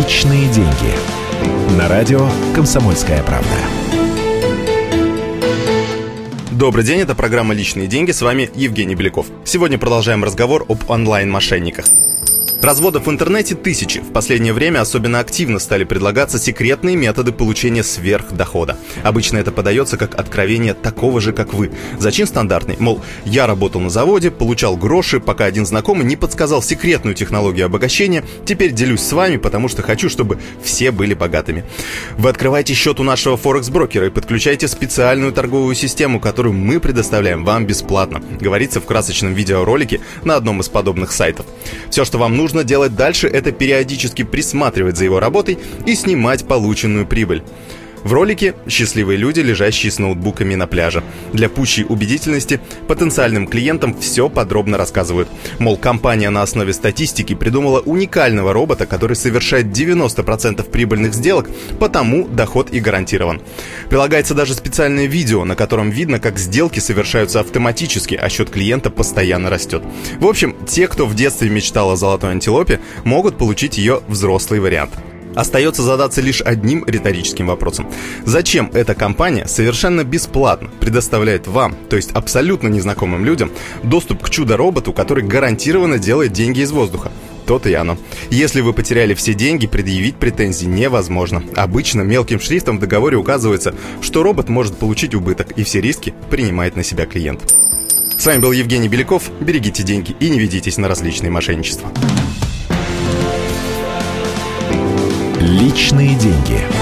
Личные деньги. На радио «Комсомольская правда». Добрый день, это программа «Личные деньги», с вами Евгений Беляков. Сегодня продолжаем разговор об онлайн-мошенниках. Разводов в интернете тысячи. В последнее время особенно активно стали предлагаться секретные методы получения сверхдохода. Обычно это подается как откровение такого же, как вы. Зачин стандартный. Мол, я работал на заводе, получал гроши, пока один знакомый не подсказал секретную технологию обогащения. Теперь делюсь с вами, потому что хочу, чтобы все были богатыми. Вы открываете счет у нашего Форекс-брокера и подключаете специальную торговую систему, которую мы предоставляем вам бесплатно. Говорится в красочном видеоролике на одном из подобных сайтов. Все, что вам нужно, нужно делать дальше, это периодически присматривать за его работой и снимать полученную прибыль. В ролике счастливые люди, лежащие с ноутбуками на пляже. Для пущей убедительности потенциальным клиентам все подробно рассказывают. Мол, компания на основе статистики придумала уникального робота, который совершает 90% прибыльных сделок, потому доход и гарантирован. Прилагается даже специальное видео, на котором видно, как сделки совершаются автоматически, а счет клиента постоянно растет. В общем, те, кто в детстве мечтал о золотой антилопе, могут получить ее взрослый вариант. Остается задаться лишь одним риторическим вопросом. Зачем эта компания совершенно бесплатно предоставляет вам, то есть абсолютно незнакомым людям, доступ к чудо-роботу, который гарантированно делает деньги из воздуха? То-то и оно. Если вы потеряли все деньги, предъявить претензии невозможно. Обычно мелким шрифтом в договоре указывается, что робот может получить убыток, и все риски принимает на себя клиент. С вами был Евгений Беляков. Берегите деньги и не ведитесь на различные мошенничества. Личные деньги.